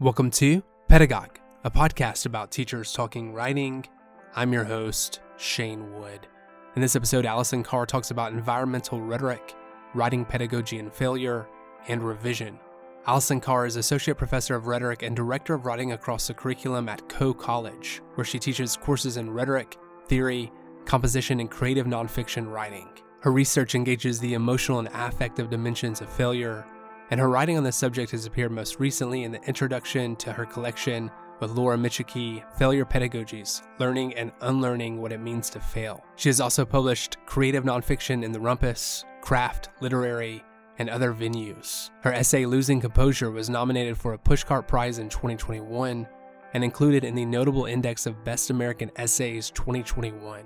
Welcome to Pedagogue, a podcast about teachers talking writing. I'm your host, Shane Wood. In this episode, Allison Carr talks about environmental rhetoric, writing pedagogy and failure, and revision. Allison Carr is Associate Professor of Rhetoric and Director of Writing across the curriculum at Coe College, where she teaches courses in rhetoric, theory, composition, and creative nonfiction writing. Her research engages the emotional and affective dimensions of failure, and her writing on this subject has appeared most recently in the introduction to her collection with Laura Micciche, Failure Pedagogies Learning and Unlearning What It Means to Fail. She has also published creative nonfiction in the Rumpus, Craft, Literary, and other venues. Her essay Losing Composure was nominated for a Pushcart Prize in 2021 and included in the Notable Index of Best American Essays 2021.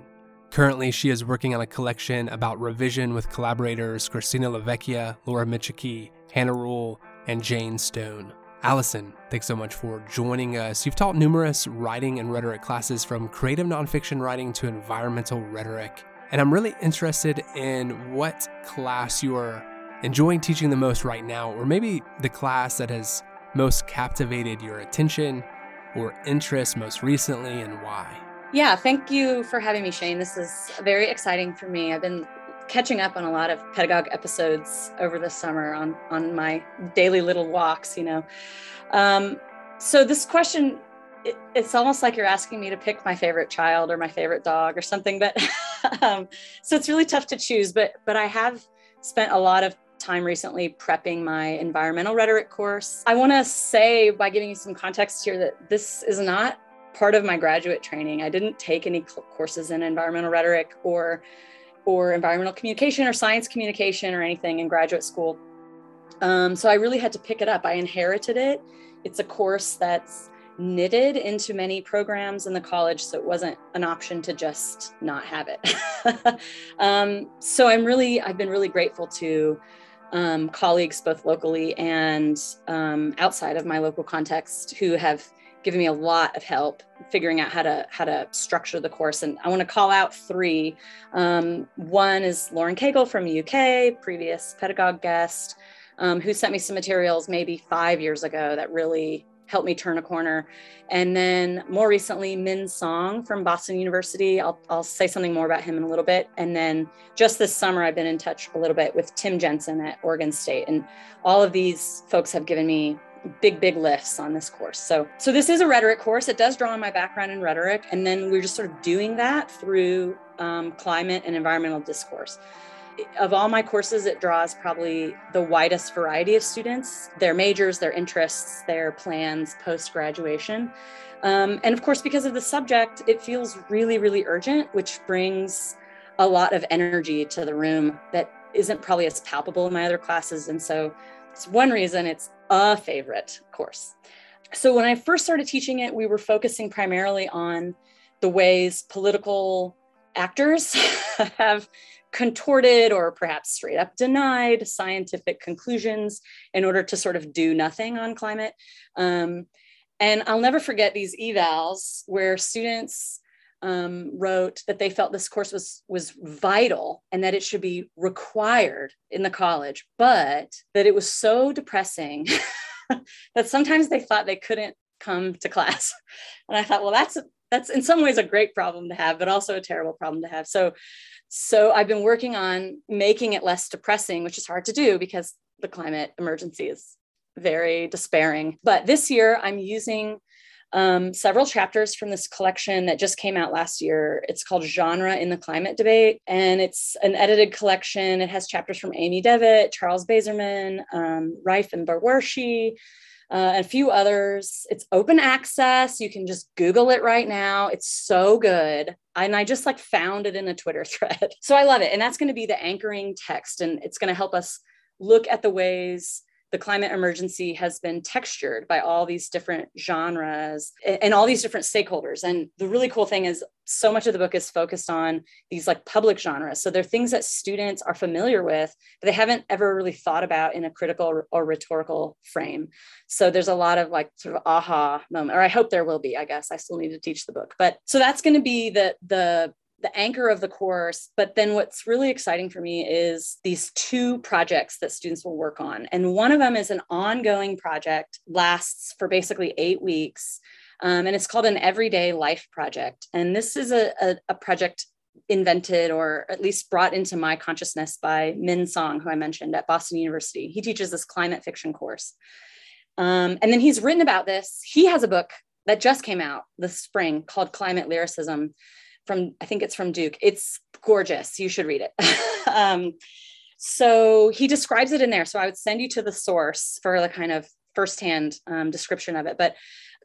Currently, she is working on a collection about revision with collaborators Christina LaVecchia, Laura Micciche, Hannah Rule, and Jane Stone. Allison, thanks so much for joining us. You've taught numerous writing and rhetoric classes from creative nonfiction writing to environmental rhetoric. And I'm really interested in what class you are enjoying teaching the most right now, or maybe the class that has most captivated your attention or interest most recently and why. Yeah, thank you for having me, Shane. This is very exciting for me. I've been catching up on a lot of pedagogue episodes over the summer on on my daily little walks you know. Um, so this question it, it's almost like you're asking me to pick my favorite child or my favorite dog or something but um, so it's really tough to choose but but i have spent a lot of time recently prepping my environmental rhetoric course. I want to say by giving you some context here that this is not part of my graduate training. I didn't take any courses in environmental rhetoric or or environmental communication or science communication or anything in graduate school. Um, so I really had to pick it up. I inherited it. It's a course that's knitted into many programs in the college, so it wasn't an option to just not have it. um, so I'm really, I've been really grateful to um, colleagues both locally and um, outside of my local context who have given me a lot of help figuring out how to how to structure the course. And I want to call out three. Um, one is Lauren Cagle from UK, previous pedagogue guest, um, who sent me some materials maybe five years ago that really helped me turn a corner. And then more recently, Min Song from Boston University. I'll, I'll say something more about him in a little bit. And then just this summer, I've been in touch a little bit with Tim Jensen at Oregon State. And all of these folks have given me big big lifts on this course. So so this is a rhetoric course. It does draw on my background in rhetoric and then we're just sort of doing that through um, climate and environmental discourse. Of all my courses it draws probably the widest variety of students their majors their interests their plans post graduation um, and of course because of the subject it feels really really urgent which brings a lot of energy to the room that isn't probably as palpable in my other classes. And so it's one reason it's a favorite course. So when I first started teaching it, we were focusing primarily on the ways political actors have contorted or perhaps straight up denied scientific conclusions in order to sort of do nothing on climate. Um, and I'll never forget these evals where students um, wrote that they felt this course was was vital and that it should be required in the college, but that it was so depressing that sometimes they thought they couldn't come to class. And I thought, well, that's that's in some ways a great problem to have, but also a terrible problem to have. So, so I've been working on making it less depressing, which is hard to do because the climate emergency is very despairing. But this year, I'm using um, several chapters from this collection that just came out last year. It's called Genre in the Climate Debate, and it's an edited collection. It has chapters from Amy Devitt, Charles Bazerman, um, Reiff and Bawarshi, uh, and a few others. It's open access. You can just Google it right now. It's so good. And I just like found it in a Twitter thread. So I love it. And that's going to be the anchoring text, and it's going to help us look at the ways the climate emergency has been textured by all these different genres and all these different stakeholders. And the really cool thing is, so much of the book is focused on these like public genres. So they're things that students are familiar with, but they haven't ever really thought about in a critical or rhetorical frame. So there's a lot of like sort of aha moment, or I hope there will be. I guess I still need to teach the book, but so that's going to be the the the anchor of the course. But then what's really exciting for me is these two projects that students will work on. And one of them is an ongoing project, lasts for basically eight weeks. Um, and it's called an everyday life project. And this is a, a, a project invented or at least brought into my consciousness by Min Song, who I mentioned at Boston University. He teaches this climate fiction course. Um, and then he's written about this. He has a book that just came out this spring called Climate Lyricism from, I think it's from Duke. It's gorgeous. You should read it. um, so he describes it in there. So I would send you to the source for the kind of firsthand um, description of it. But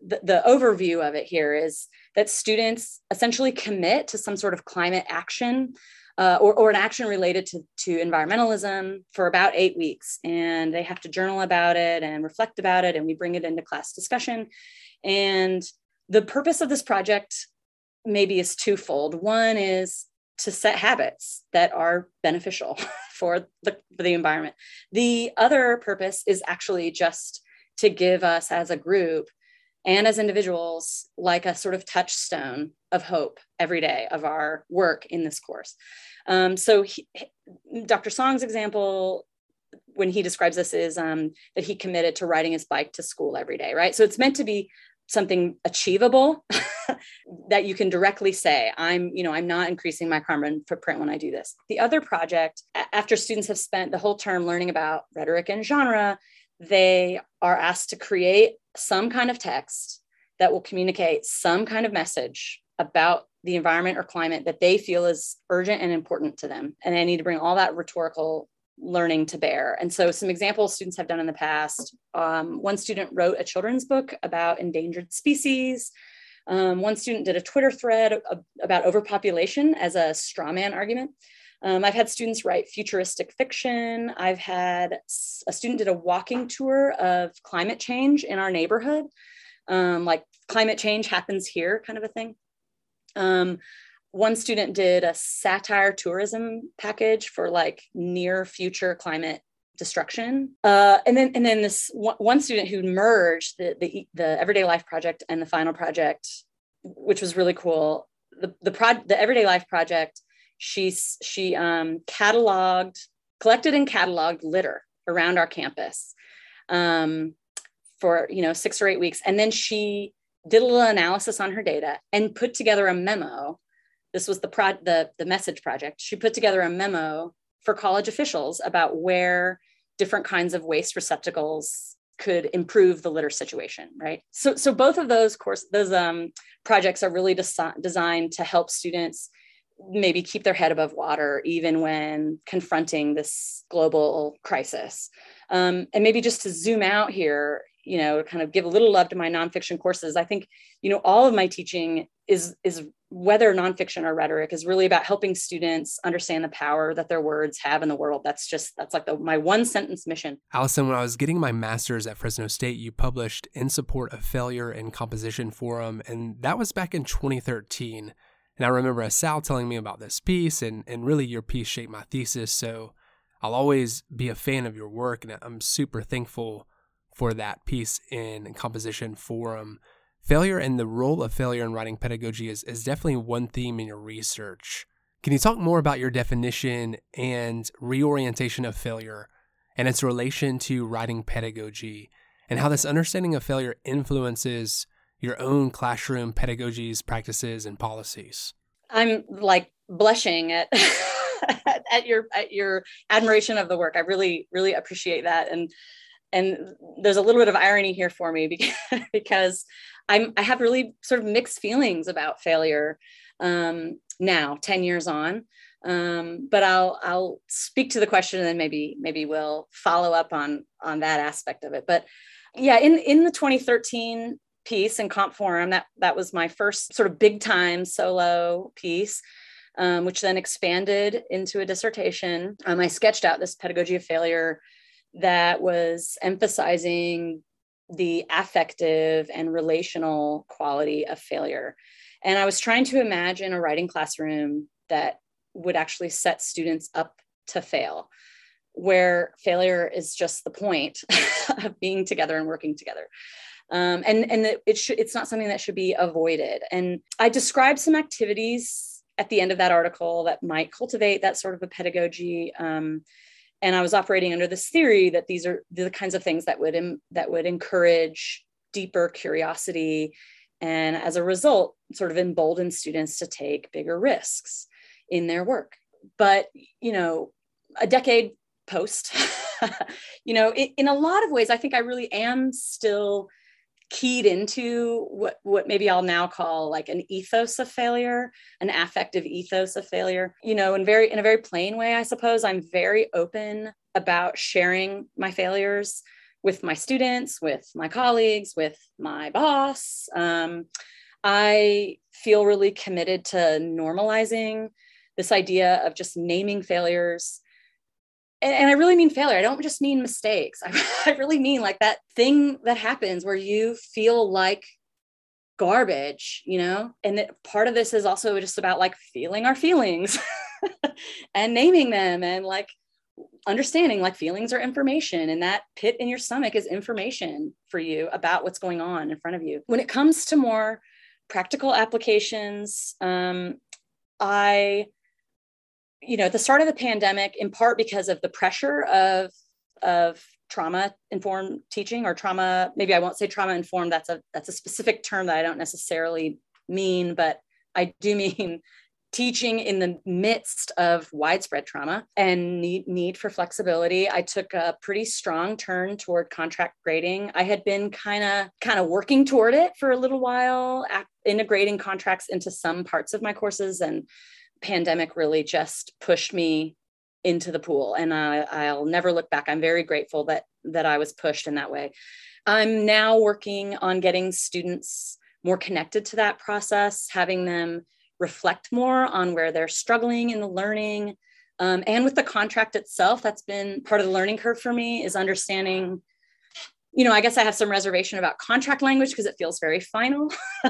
the, the overview of it here is that students essentially commit to some sort of climate action uh, or, or an action related to, to environmentalism for about eight weeks. And they have to journal about it and reflect about it. And we bring it into class discussion. And the purpose of this project maybe is twofold. One is to set habits that are beneficial for the, for the environment. The other purpose is actually just to give us as a group and as individuals like a sort of touchstone of hope every day of our work in this course. Um, so he, Dr. Song's example when he describes this is um, that he committed to riding his bike to school every day, right? So it's meant to be something achievable that you can directly say i'm you know i'm not increasing my carbon footprint when i do this the other project after students have spent the whole term learning about rhetoric and genre they are asked to create some kind of text that will communicate some kind of message about the environment or climate that they feel is urgent and important to them. And they need to bring all that rhetorical learning to bear. And so, some examples students have done in the past um, one student wrote a children's book about endangered species. Um, one student did a Twitter thread about overpopulation as a straw man argument. Um, I've had students write futuristic fiction. I've had a student did a walking tour of climate change in our neighborhood, um, like climate change happens here kind of a thing. Um, one student did a satire tourism package for like near future climate destruction. Uh, and then and then this one student who merged the, the the everyday life project and the final project, which was really cool. The the pro- the everyday life project she's she um, cataloged collected and cataloged litter around our campus um, for you know six or eight weeks and then she did a little analysis on her data and put together a memo this was the pro the, the message project she put together a memo for college officials about where different kinds of waste receptacles could improve the litter situation right so so both of those course those um, projects are really des- designed to help students maybe keep their head above water even when confronting this global crisis. Um, and maybe just to zoom out here, you know, kind of give a little love to my nonfiction courses. I think, you know, all of my teaching is is whether nonfiction or rhetoric is really about helping students understand the power that their words have in the world. That's just that's like the, my one sentence mission. Allison, when I was getting my master's at Fresno State, you published in support of failure in composition forum, and that was back in 2013. And I remember Sal telling me about this piece, and, and really your piece shaped my thesis. So I'll always be a fan of your work, and I'm super thankful for that piece in Composition Forum. Failure and the role of failure in writing pedagogy is, is definitely one theme in your research. Can you talk more about your definition and reorientation of failure and its relation to writing pedagogy, and how this understanding of failure influences your own classroom pedagogies, practices, and policies? I'm like blushing at at your at your admiration of the work. I really really appreciate that, and and there's a little bit of irony here for me because, because I'm I have really sort of mixed feelings about failure um, now, ten years on. Um, but I'll I'll speak to the question and then maybe maybe we'll follow up on on that aspect of it. But yeah, in in the 2013 piece in comp forum that that was my first sort of big time solo piece um, which then expanded into a dissertation um, i sketched out this pedagogy of failure that was emphasizing the affective and relational quality of failure and i was trying to imagine a writing classroom that would actually set students up to fail where failure is just the point of being together and working together um, and and it should it's not something that should be avoided. And I described some activities at the end of that article that might cultivate that sort of a pedagogy. Um, and I was operating under this theory that these are the kinds of things that would Im- that would encourage deeper curiosity, and as a result, sort of embolden students to take bigger risks in their work. But you know, a decade post, you know, in, in a lot of ways, I think I really am still keyed into what what maybe I'll now call like an ethos of failure, an affective ethos of failure. You know, in very in a very plain way, I suppose I'm very open about sharing my failures with my students, with my colleagues, with my boss. Um, I feel really committed to normalizing this idea of just naming failures and, and I really mean failure. I don't just mean mistakes. I, I really mean like that thing that happens where you feel like garbage, you know? And that part of this is also just about like feeling our feelings and naming them and like understanding like feelings are information and that pit in your stomach is information for you about what's going on in front of you. When it comes to more practical applications, um, I you know, at the start of the pandemic, in part because of the pressure of of trauma informed teaching or trauma, maybe I won't say trauma informed. That's a that's a specific term that I don't necessarily mean, but I do mean teaching in the midst of widespread trauma and need, need for flexibility i took a pretty strong turn toward contract grading i had been kind of kind of working toward it for a little while integrating contracts into some parts of my courses and pandemic really just pushed me into the pool and I, will never look back. I'm very grateful that that i was pushed in that way. I'm now working on getting students more connected to that process having them reflect more on where they're struggling in the learning um, and with the contract itself that's been part of the learning curve for me is understanding you know i guess i have some reservation about contract language because it feels very final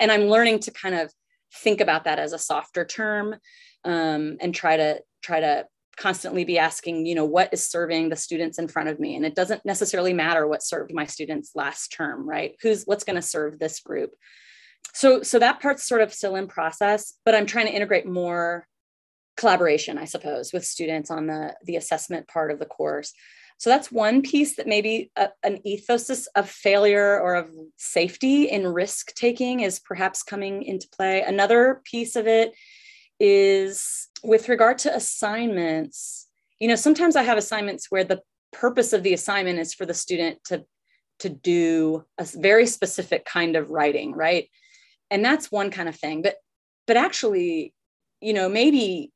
and i'm learning to kind of think about that as a softer term um, and try to try to constantly be asking you know what is serving the students in front of me? And it doesn't necessarily matter what served my students last term right? Who's what's going to serve this group? So so that part's sort of still in process but i'm trying to integrate more collaboration i suppose with students on the the assessment part of the course so that's one piece that maybe a, an ethos of failure or of safety in risk taking is perhaps coming into play. Another piece of it is with regard to assignments. You know, sometimes I have assignments where the purpose of the assignment is for the student to to do a very specific kind of writing, right? And that's one kind of thing. But but actually, you know, maybe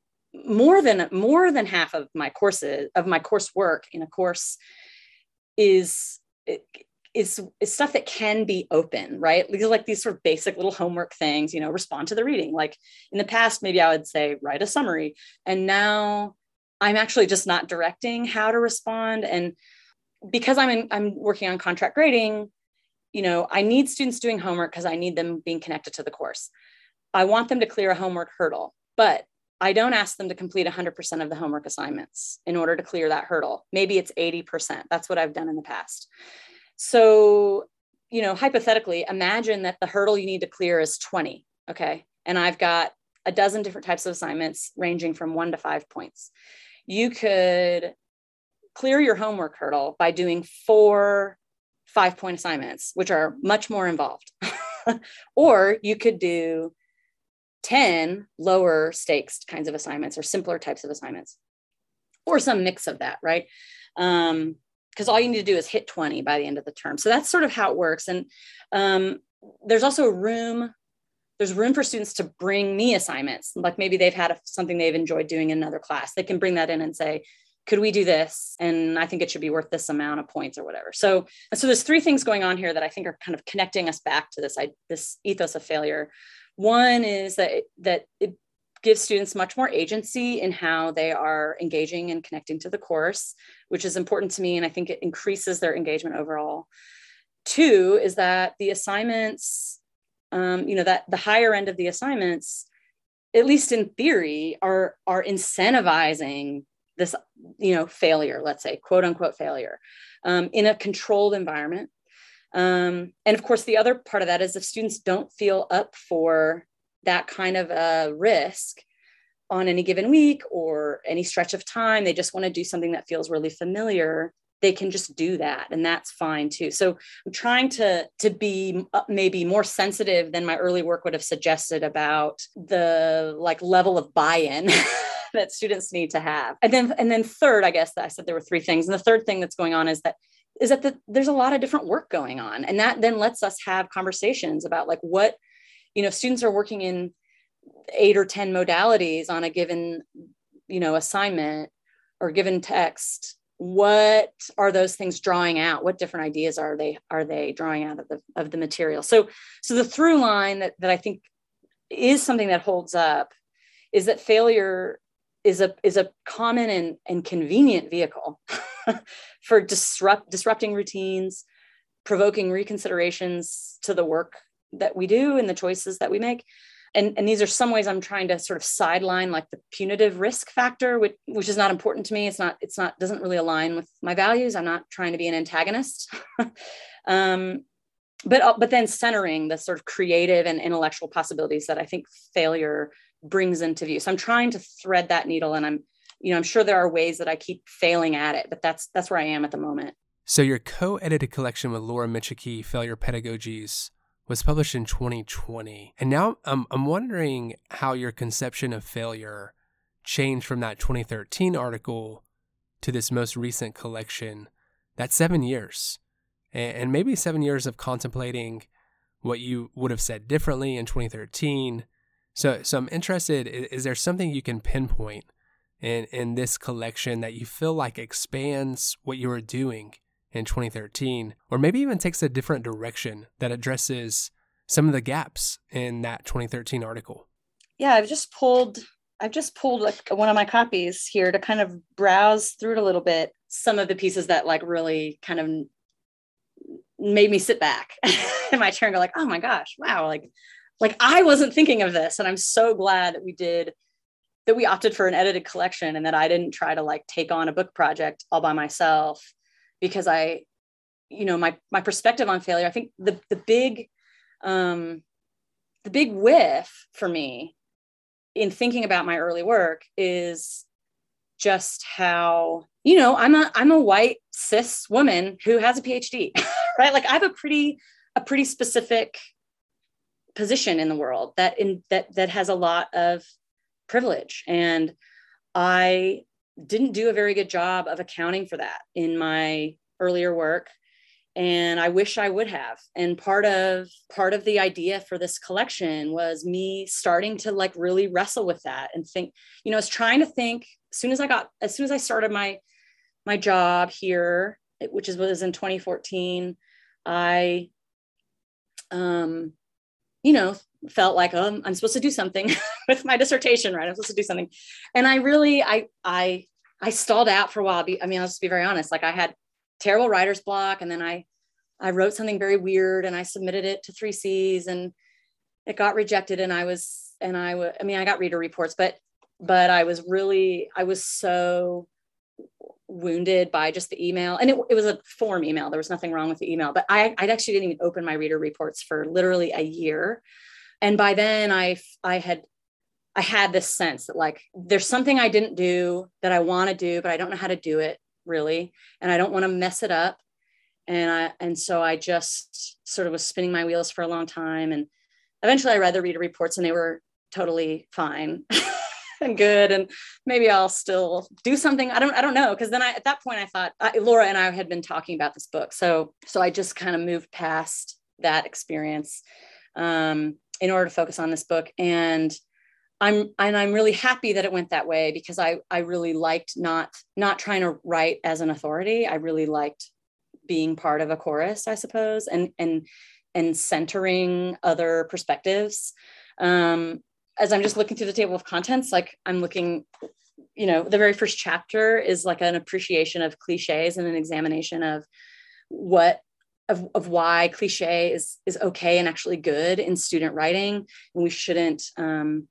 more than more than half of my courses of my coursework in a course is is is stuff that can be open right? These like these sort of basic little homework things you know respond to the reading. Like in the past maybe i would say write a summary. And now i'm actually just not directing how to respond. And because i'm in, i'm working on contract grading you know i need students doing homework because i need them being connected to the course. I want them to clear a homework hurdle. But I don't ask them to complete 100% of the homework assignments in order to clear that hurdle. Maybe it's 80%. That's what I've done in the past. So, you know, hypothetically, imagine that the hurdle you need to clear is 20. Okay. And I've got a dozen different types of assignments ranging from one to five points. You could clear your homework hurdle by doing four five point assignments, which are much more involved. or you could do 10 lower stakes kinds of assignments or simpler types of assignments or some mix of that right? Um, because all you need to do is hit 20 by the end of the term. So that's sort of how it works. And um, there's also room there's room for students to bring me assignments. Like maybe they've had a, something they've enjoyed doing in another class. They can bring that in and say could we do this? And i think it should be worth this amount of points or whatever. So so there's three things going on here that i think are kind of connecting us back to this I, this ethos of failure one is that it, that it gives students much more agency in how they are engaging and connecting to the course, which is important to me, and I think it increases their engagement overall. Two is that the assignments, um, you know, that the higher end of the assignments, at least in theory, are are incentivizing this, you know, failure. Let's say, quote unquote, failure um, in a controlled environment um, and of course, the other part of that is if students don't feel up for that kind of a risk on any given week or any stretch of time they just want to do something that feels really familiar they can just do that and that's fine too. So i'm trying to to be uh, maybe more sensitive than my early work would have suggested about the like level of buy-in that students need to have. And then and then third i guess i said there were three things. And the third thing that's going on is that is that the, there's a lot of different work going on. And that then lets us have conversations about like what you know students are working in eight or ten modalities on a given you know assignment or given text what are those things drawing out? What different ideas are they are they drawing out of the of the material? So so the through line that, that i think is something that holds up is that failure is a is a common and, and convenient vehicle for disrupt disrupting routines provoking reconsiderations to the work that we do and the choices that we make. And, and these are some ways i'm trying to sort of sideline like the punitive risk factor which, which is not important to me. It's not it's not doesn't really align with my values. I'm not trying to be an antagonist. Um, but uh, but then centering the sort of creative and intellectual possibilities that i think failure brings into view so i'm trying to thread that needle and i'm you know i'm sure there are ways that i keep failing at it but that's that's where i am at the moment so your co-edited collection with laura micciche failure pedagogies was published in 2020. And now I'm, I'm wondering how your conception of failure changed from that 2013 article to this most recent collection. That's seven years. And, and maybe seven years of contemplating what you would have said differently in 2013. So, so I'm interested is, there something you can pinpoint in, in this collection that you feel like expands what you were doing in 2013, or maybe even takes a different direction that addresses some of the gaps in that 2013 article. Yeah, I've just pulled I've just pulled like one of my copies here to kind of browse through it a little bit. Some of the pieces that like really kind of made me sit back in my chair and go like, "Oh my gosh, wow!" Like, like I wasn't thinking of this, and I'm so glad that we did that. We opted for an edited collection, and that I didn't try to like take on a book project all by myself because I, you know, my my perspective on failure. I think the the big um, the big whiff for me in thinking about my early work is just how you know i'm a i'm a white cis woman who has a phd right like i have a pretty a pretty specific position in the world that in that that has a lot of privilege. And i didn't do a very good job of accounting for that in my earlier work. And i wish i would have. And part of part of the idea for this collection was me starting to like really wrestle with that and think you know i was trying to think as soon as i got as soon as i started my my job here which is was in 2014 i um you know felt like um, i'm supposed to do something with my dissertation right i'm supposed to do something and i really i i I stalled out for a while. I mean, I'll just be very honest. Like I had terrible writer's block, and then I I wrote something very weird, and I submitted it to 3Cs, and it got rejected. And I was and I was I mean, I got reader reports, but but I was really I was so wounded by just the email. And it, it was a form email. There was nothing wrong with the email but I, I actually didn't even open my reader reports for literally a year. And by then i i had I had this sense that like there's something I didn't do that I want to do, but I don't know how to do it really, and I don't want to mess it up. And I and so I just sort of was spinning my wheels for a long time, and eventually I read the reader reports, and they were totally fine and good, and maybe I'll still do something. I don't I don't know because then I at that point I thought I, Laura and I had been talking about this book, so so I just kind of moved past that experience um, in order to focus on this book and I'm and I'm really happy that it went that way because I I really liked not not trying to write as an authority. I really liked being part of a chorus, I suppose, and and and centering other perspectives. Um, as I'm just looking through the table of contents, like I'm looking, you know, the very first chapter is like an appreciation of cliches and an examination of what of, of why cliche is is okay and actually good in student writing. And we shouldn't um,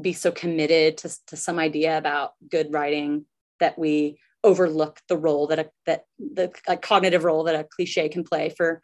be so committed to, to some idea about good writing that we overlook the role that a that the cognitive role that a cliche can play for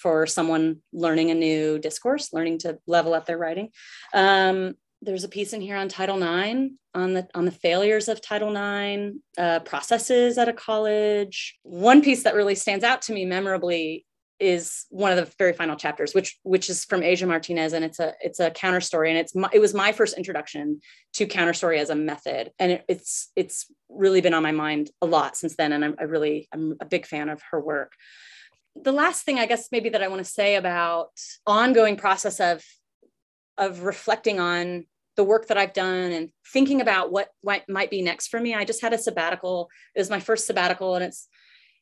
for someone learning a new discourse, learning to level up their writing. Um, there's a piece in here on Title IX, on the on the failures of Title IX uh, processes at a college. One piece that really stands out to me memorably is one of the very final chapters, which which is from Aja Martinez, and it's a it's a counter story, and it's my, it was my first introduction to counter story as a method, and it, it's it's really been on my mind a lot since then, and I'm I really I'm a big fan of her work. The last thing I guess maybe that I want to say about ongoing process of of reflecting on the work that I've done and thinking about what, might be next for me. I just had a sabbatical. It was my first sabbatical, and it's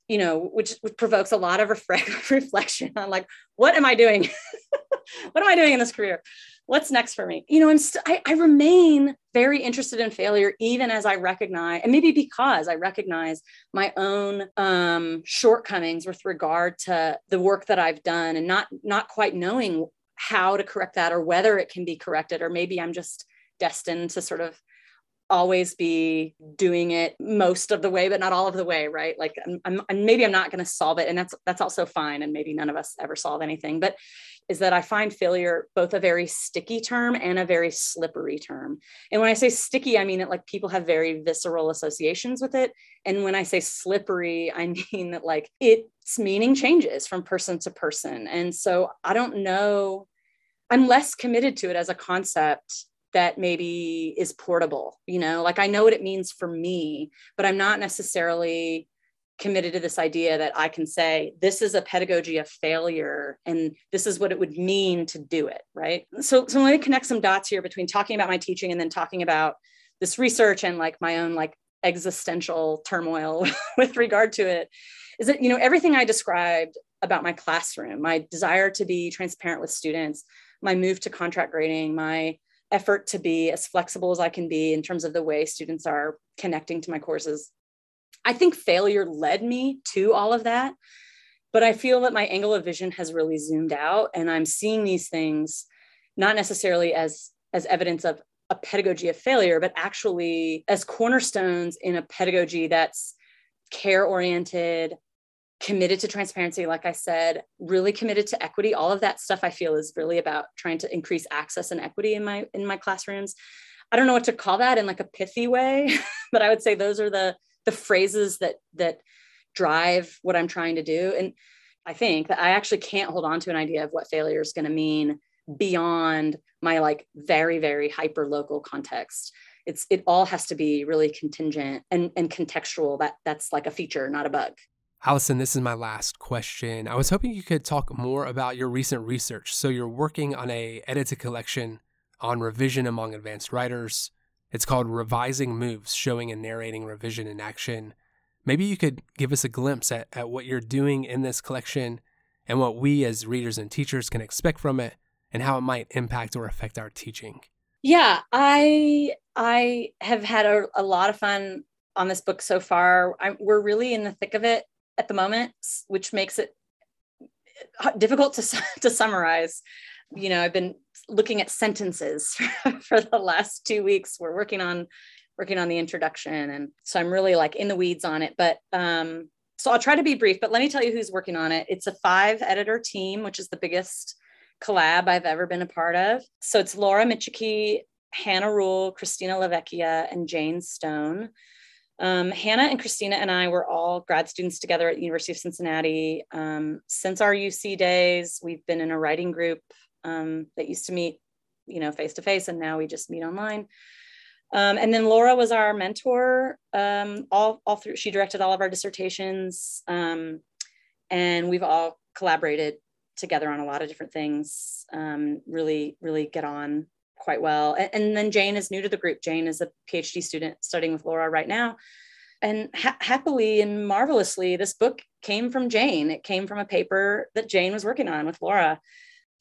you know, which, which provokes a lot of reflection on like, what am I doing? what am I doing in this career? What's next for me? You know, I'm st- I, I remain very interested in failure, even as I recognize, and maybe because I recognize my own um, shortcomings with regard to the work that I've done, and not not quite knowing how to correct that or whether it can be corrected, or maybe I'm just destined to sort of always be doing it most of the way but not all of the way right like I'm, I'm maybe i'm not going to solve it and that's that's also fine and maybe none of us ever solve anything but is that i find failure both a very sticky term and a very slippery term. And when i say sticky i mean it like people have very visceral associations with it. And when i say slippery i mean that like its meaning changes from person to person. And so i don't know i'm less committed to it as a concept that maybe is portable you know? Like i know what it means for me but i'm not necessarily committed to this idea that i can say this is a pedagogy of failure and this is what it would mean to do it right so so let me connect some dots here between talking about my teaching and then talking about this research and like my own like existential turmoil with regard to it is that you know everything i described about my classroom my desire to be transparent with students my move to contract grading my effort to be as flexible as I can be in terms of the way students are connecting to my courses. I think failure led me to all of that, but I feel that my angle of vision has really zoomed out and I'm seeing these things not necessarily as as evidence of a pedagogy of failure, but actually as cornerstones in a pedagogy that's care oriented, committed to transparency like i said really committed to equity. All of that stuff i feel is really about trying to increase access and equity in my in my classrooms. I don't know what to call that in like a pithy way but i would say those are the the phrases that that drive what i'm trying to do and i think that i actually can't hold on to an idea of what failure is going to mean beyond my like very very hyper local context it's it all has to be really contingent and and contextual that that's like a feature not a bug Allison, this is my last question. I was hoping you could talk more about your recent research. So you're working on a edited collection on revision among advanced writers. It's called Revising Moves, showing and narrating revision in action. Maybe you could give us a glimpse at, at what you're doing in this collection and what we as readers and teachers can expect from it and how it might impact or affect our teaching. Yeah, I I have had a, a lot of fun on this book so far. I'm, we're really in the thick of it at the moment, which makes it uh, difficult to, to summarize. You know, I've been looking at sentences for the last two weeks. We're working on working on the introduction, and so I'm really like in the weeds on it. But um, so I'll try to be brief. But let me tell you who's working on it. It's a five editor team, which is the biggest collab I've ever been a part of. So it's Laura Micciche, Hannah Rule, Christina LaVecchia, and Jane Stone. Um, Hannah and Christina and I were all grad students together at the University of Cincinnati. Um, since our UC days, we've been in a writing group um, that used to meet, you know, face to face, and now we just meet online. Um, and then Laura was our mentor. Um, all, all through, she directed all of our dissertations, um, and we've all collaborated together on a lot of different things. really, really get on quite well. And, and, then Jane is new to the group. Jane is a PhD student studying with Laura right now. And ha- happily and marvelously, this book came from Jane. It came from a paper that Jane was working on with Laura.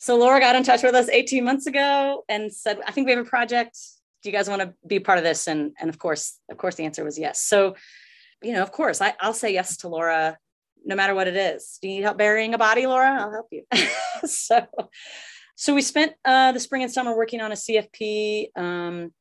So Laura got in touch with us 18 months ago and said, I think we have a project. Do you guys want to be part of this? And, and of course, of course, the answer was yes. So, you know, of course, I, I'll say yes to Laura no matter what it is. Do you need help burying a body, Laura? I'll help you. so so we spent uh, the spring and summer working on a CFP. Um,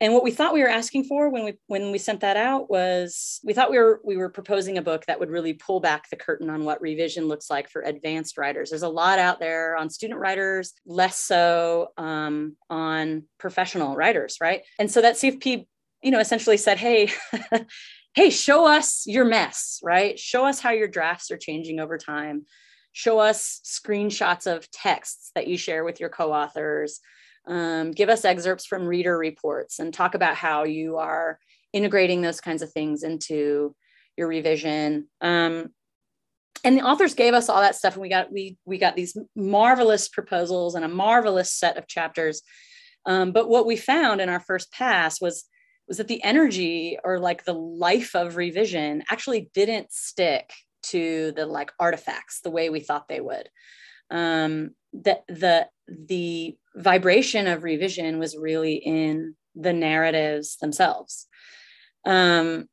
and what we thought we were asking for when we when we sent that out was we thought we were we were proposing a book that would really pull back the curtain on what revision looks like for advanced writers. There's a lot out there on student writers less so um, on professional writers right? And so that cfp you know essentially said hey hey show us your mess right? Show us how your drafts are changing over time. Show us screenshots of texts that you share with your co-authors um, give us excerpts from reader reports and talk about how you are integrating those kinds of things into your revision. Um, and the authors gave us all that stuff and we got we we got these marvelous proposals and a marvelous set of chapters. Um, but what we found in our first pass was was that the energy or like the life of revision actually didn't stick to the like artifacts the way we thought they would. Um, that the the vibration of revision was really in the narratives themselves. Um,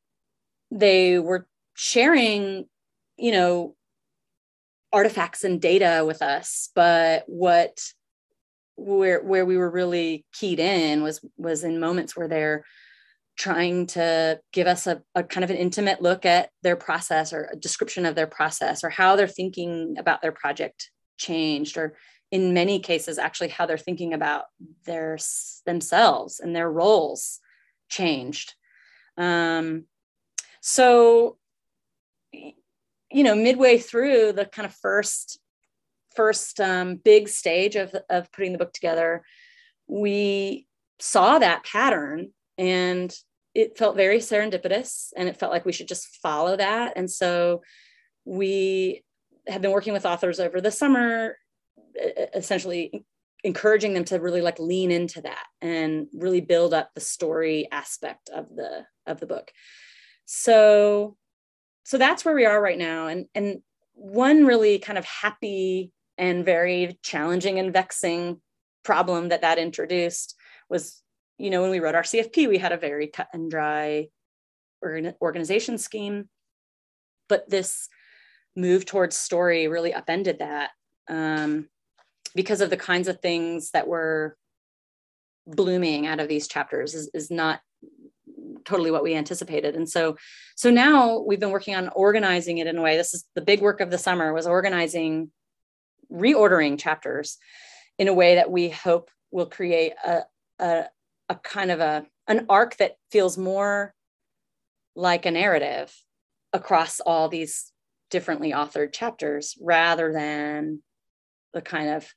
they were sharing, you know, artifacts and data with us, but what where where we were really keyed in was was in moments where they're trying to give us a, a kind of an intimate look at their process or a description of their process or how they're thinking about their project changed or in many cases actually how they're thinking about their themselves and their roles changed. Um, so you know midway through the kind of first first um, big stage of, of putting the book together we saw that pattern and it felt very serendipitous and it felt like we should just follow that. And so we have been working with authors over the summer essentially encouraging them to really like lean into that and really build up the story aspect of the of the book. So so that's where we are right now. And and one really kind of happy and very challenging and vexing problem that that introduced was you know when we wrote our cfp we had a very cut and dry organization scheme. But this move towards story really upended that um, because of the kinds of things that were blooming out of these chapters is, is not totally what we anticipated. And so so now we've been working on organizing it in a way. This is the big work of the summer was organizing reordering chapters in a way that we hope will create a, a, a kind of a an arc that feels more like a narrative across all these differently authored chapters rather than the kind of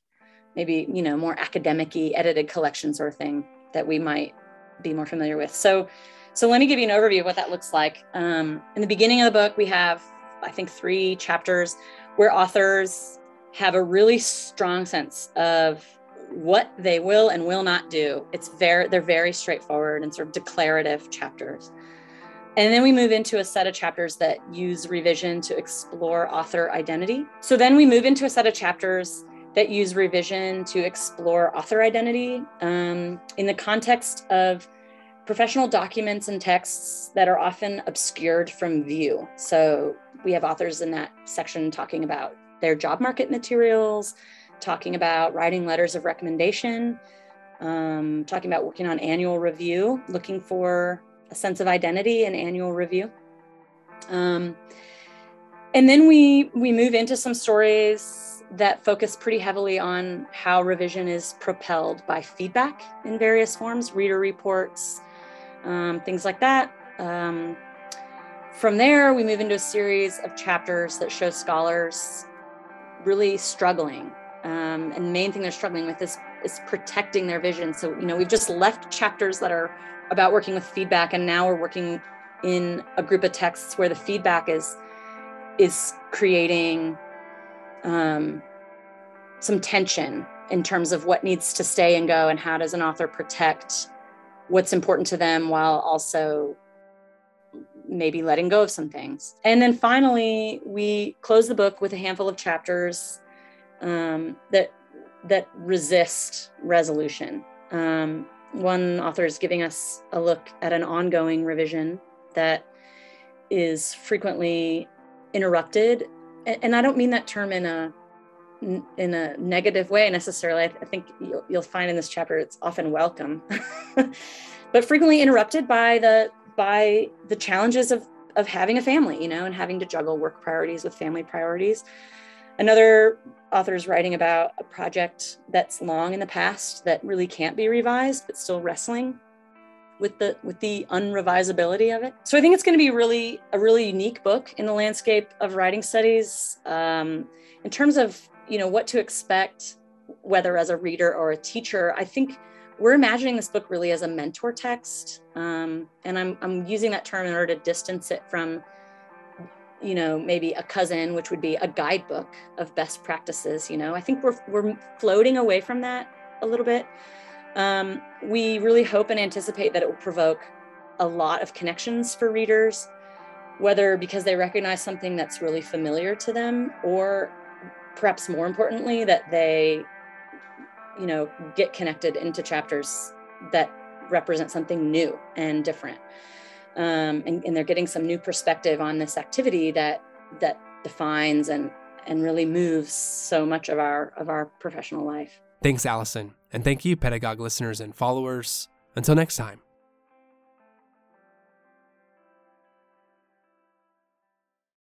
maybe you know more academic edited collection sort of thing that we might be more familiar with. So so let me give you an overview of what that looks like. Um, in the beginning of the book we have i think three chapters where authors have a really strong sense of what they will and will not do. It's very they're very straightforward and sort of declarative chapters and then we move into a set of chapters that use revision to explore author identity so then we move into a set of chapters that use revision to explore author identity um, in the context of professional documents and texts that are often obscured from view. So we have authors in that section talking about their job market materials, talking about writing letters of recommendation, um, talking about working on annual review, looking for a sense of identity and annual review. Um, and then we we move into some stories that focus pretty heavily on how revision is propelled by feedback in various forms, reader reports, um, things like that. Um, from there, we move into a series of chapters that show scholars really struggling. Um, and the main thing they're struggling with is, is protecting their vision. So, you know, we've just left chapters that are about working with feedback, and now we're working in a group of texts where the feedback is is creating um, some tension in terms of what needs to stay and go and how does an author protect what's important to them while also maybe letting go of some things. And then finally, we close the book with a handful of chapters um, that that resist resolution. Um, one author is giving us a look at an ongoing revision that is frequently interrupted and I don't mean that term in a in a negative way necessarily. I, think you'll, find in this chapter it's often welcome. but frequently interrupted by the by the challenges of of having a family, you know, and having to juggle work priorities with family priorities. Another author is writing about a project that's long in the past that really can't be revised, but still wrestling with the with the unrevisability of it. So I think it's going to be really a really unique book in the landscape of writing studies um, in terms of you know what to expect, whether as a reader or a teacher. I think we're imagining this book really as a mentor text, um, and I'm I'm using that term in order to distance it from you know maybe a cousin which would be a guidebook of best practices you know i think we're, we're floating away from that a little bit um, we really hope and anticipate that it will provoke a lot of connections for readers, whether because they recognize something that's really familiar to them, or perhaps more importantly, that they, you know, get connected into chapters that represent something new and different. Um, and, and they're getting some new perspective on this activity that that defines and and really moves so much of our of our professional life. Thanks, Allison. And thank you, Pedagogue listeners and followers. Until next time.